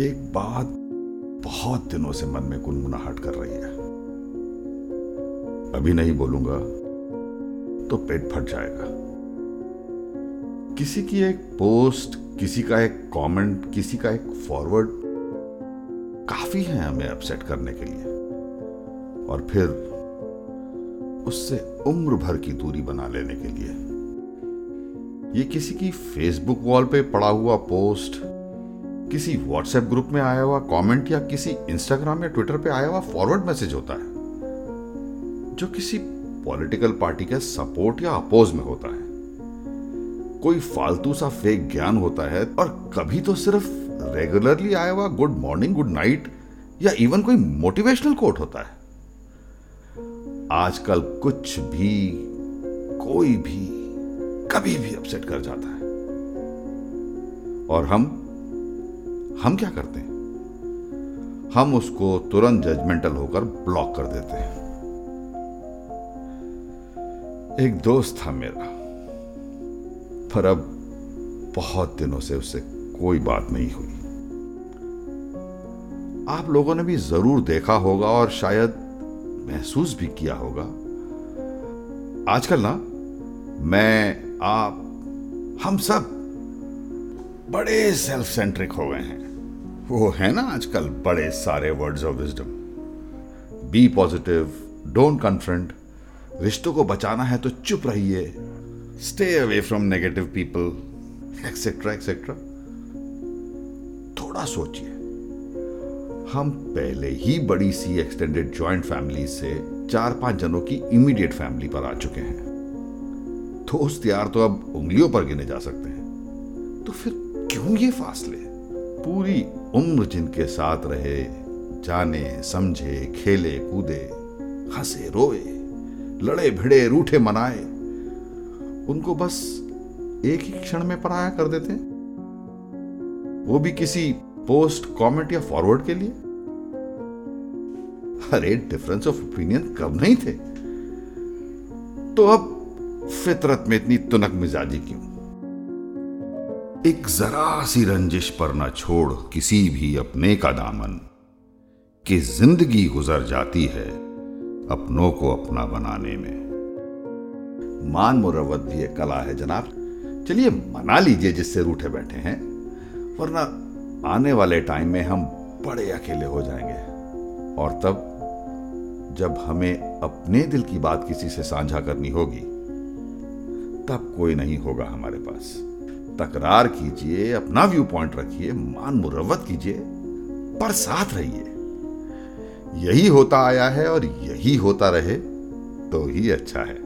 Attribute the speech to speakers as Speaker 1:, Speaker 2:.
Speaker 1: एक बात बहुत दिनों से मन में गुनगुनाहट कर रही है। अभी नहीं बोलूँगा तो पेट फट जाएगा। किसी की एक पोस्ट, किसी का एक कमेंट, किसी का एक फॉरवर्ड काफ़ी है हमें अपसेट करने के लिए। और फिर उससे उम्र भर की दूरी बना लेने के लिए। ये किसी की फेसबुक वॉल पे पड़ा हुआ पोस्ट किसी व्हाट्सएप ग्रुप में आया हुआ कमेंट या किसी इंस्टाग्राम या ट्विटर पे आया हुआ फॉरवर्ड मैसेज होता है, जो किसी पॉलिटिकल पार्टी के सपोर्ट या अपोज में होता है। कोई फालतू सा फेक ज्ञान होता है और कभी तो सिर्फ़ रेगुलरली आया हुआ गुड मॉर्निंग गुड नाइट या इवन कोई मोटिवेशनल कोट होता है। आजकल कुछ भी, कोई भी, कभी भी अपसेट कर जाता है। और हम हम क्या करते हैं? हम उसको तुरंत जजमेंटल होकर ब्लॉक कर देते हैं। एक दोस्त था मेरा, पर अब बहुत दिनों से उससे कोई बात नहीं हुई। आप लोगों ने भी ज़रूर देखा होगा और शायद महसूस भी किया होगा। आजकल ना, मैं, आप, हम सब बड़े सेल्फ सेंट्रिक हो। गए हैं वो है ना आजकल बड़े सारे words of wisdom be positive don't confront रिश्तों को बचाना है तो चुप रहिए। Stay away from negative people etcetera etcetera थोड़ा सोचिए। हम पहले ही बड़ी सी एक्सटेंडेड जॉइंट फैमिली से चार पाँच जनों की इमीडिएट फैमिली पर आ चुके हैं। दोस्त यार तो अब उंगलियों पर गिने जा सकते हैं। तो फिर क्यों ये फासले? पूरी उम्र जिनके साथ रहे, जाने, समझे, खेले, कूदे, हंसे, रोए, लड़े, भिड़े, रूठे, मनाए, उनको बस एक ही क्षण में पराया कर देते वो भी किसी पोस्ट कमेंट या फॉरवर्ड के लिए? अरे डिफरेंस ऑफ़ ओपिनियन कब नहीं थे। तो अब फितरत में इतनी तुनक मिजाजी क्यों? एक जरा सी रंजिश पर न छोड़ किसी भी अपने का दामन, कि ज़िंदगी गुजर जाती है अपनों को अपना बनाने में। मान मुरवत भी एक कला है जनाब। चलिए मना लीजिए जिससे रूठे बैठे हैं, वरना आने वाले टाइम में हम बड़े अकेले हो जाएँगे। और तब, जब हमें अपने दिल की बात किसी से साझा करनी होगी, तब कोई नहीं होगा हमारे पास। तकरार कीजिए, अपना व्यू पॉइंट रखिए, मान मुरवत कीजिए, पर साथ रहिए। यही होता आया है और यही होता रहे तो ही अच्छा है।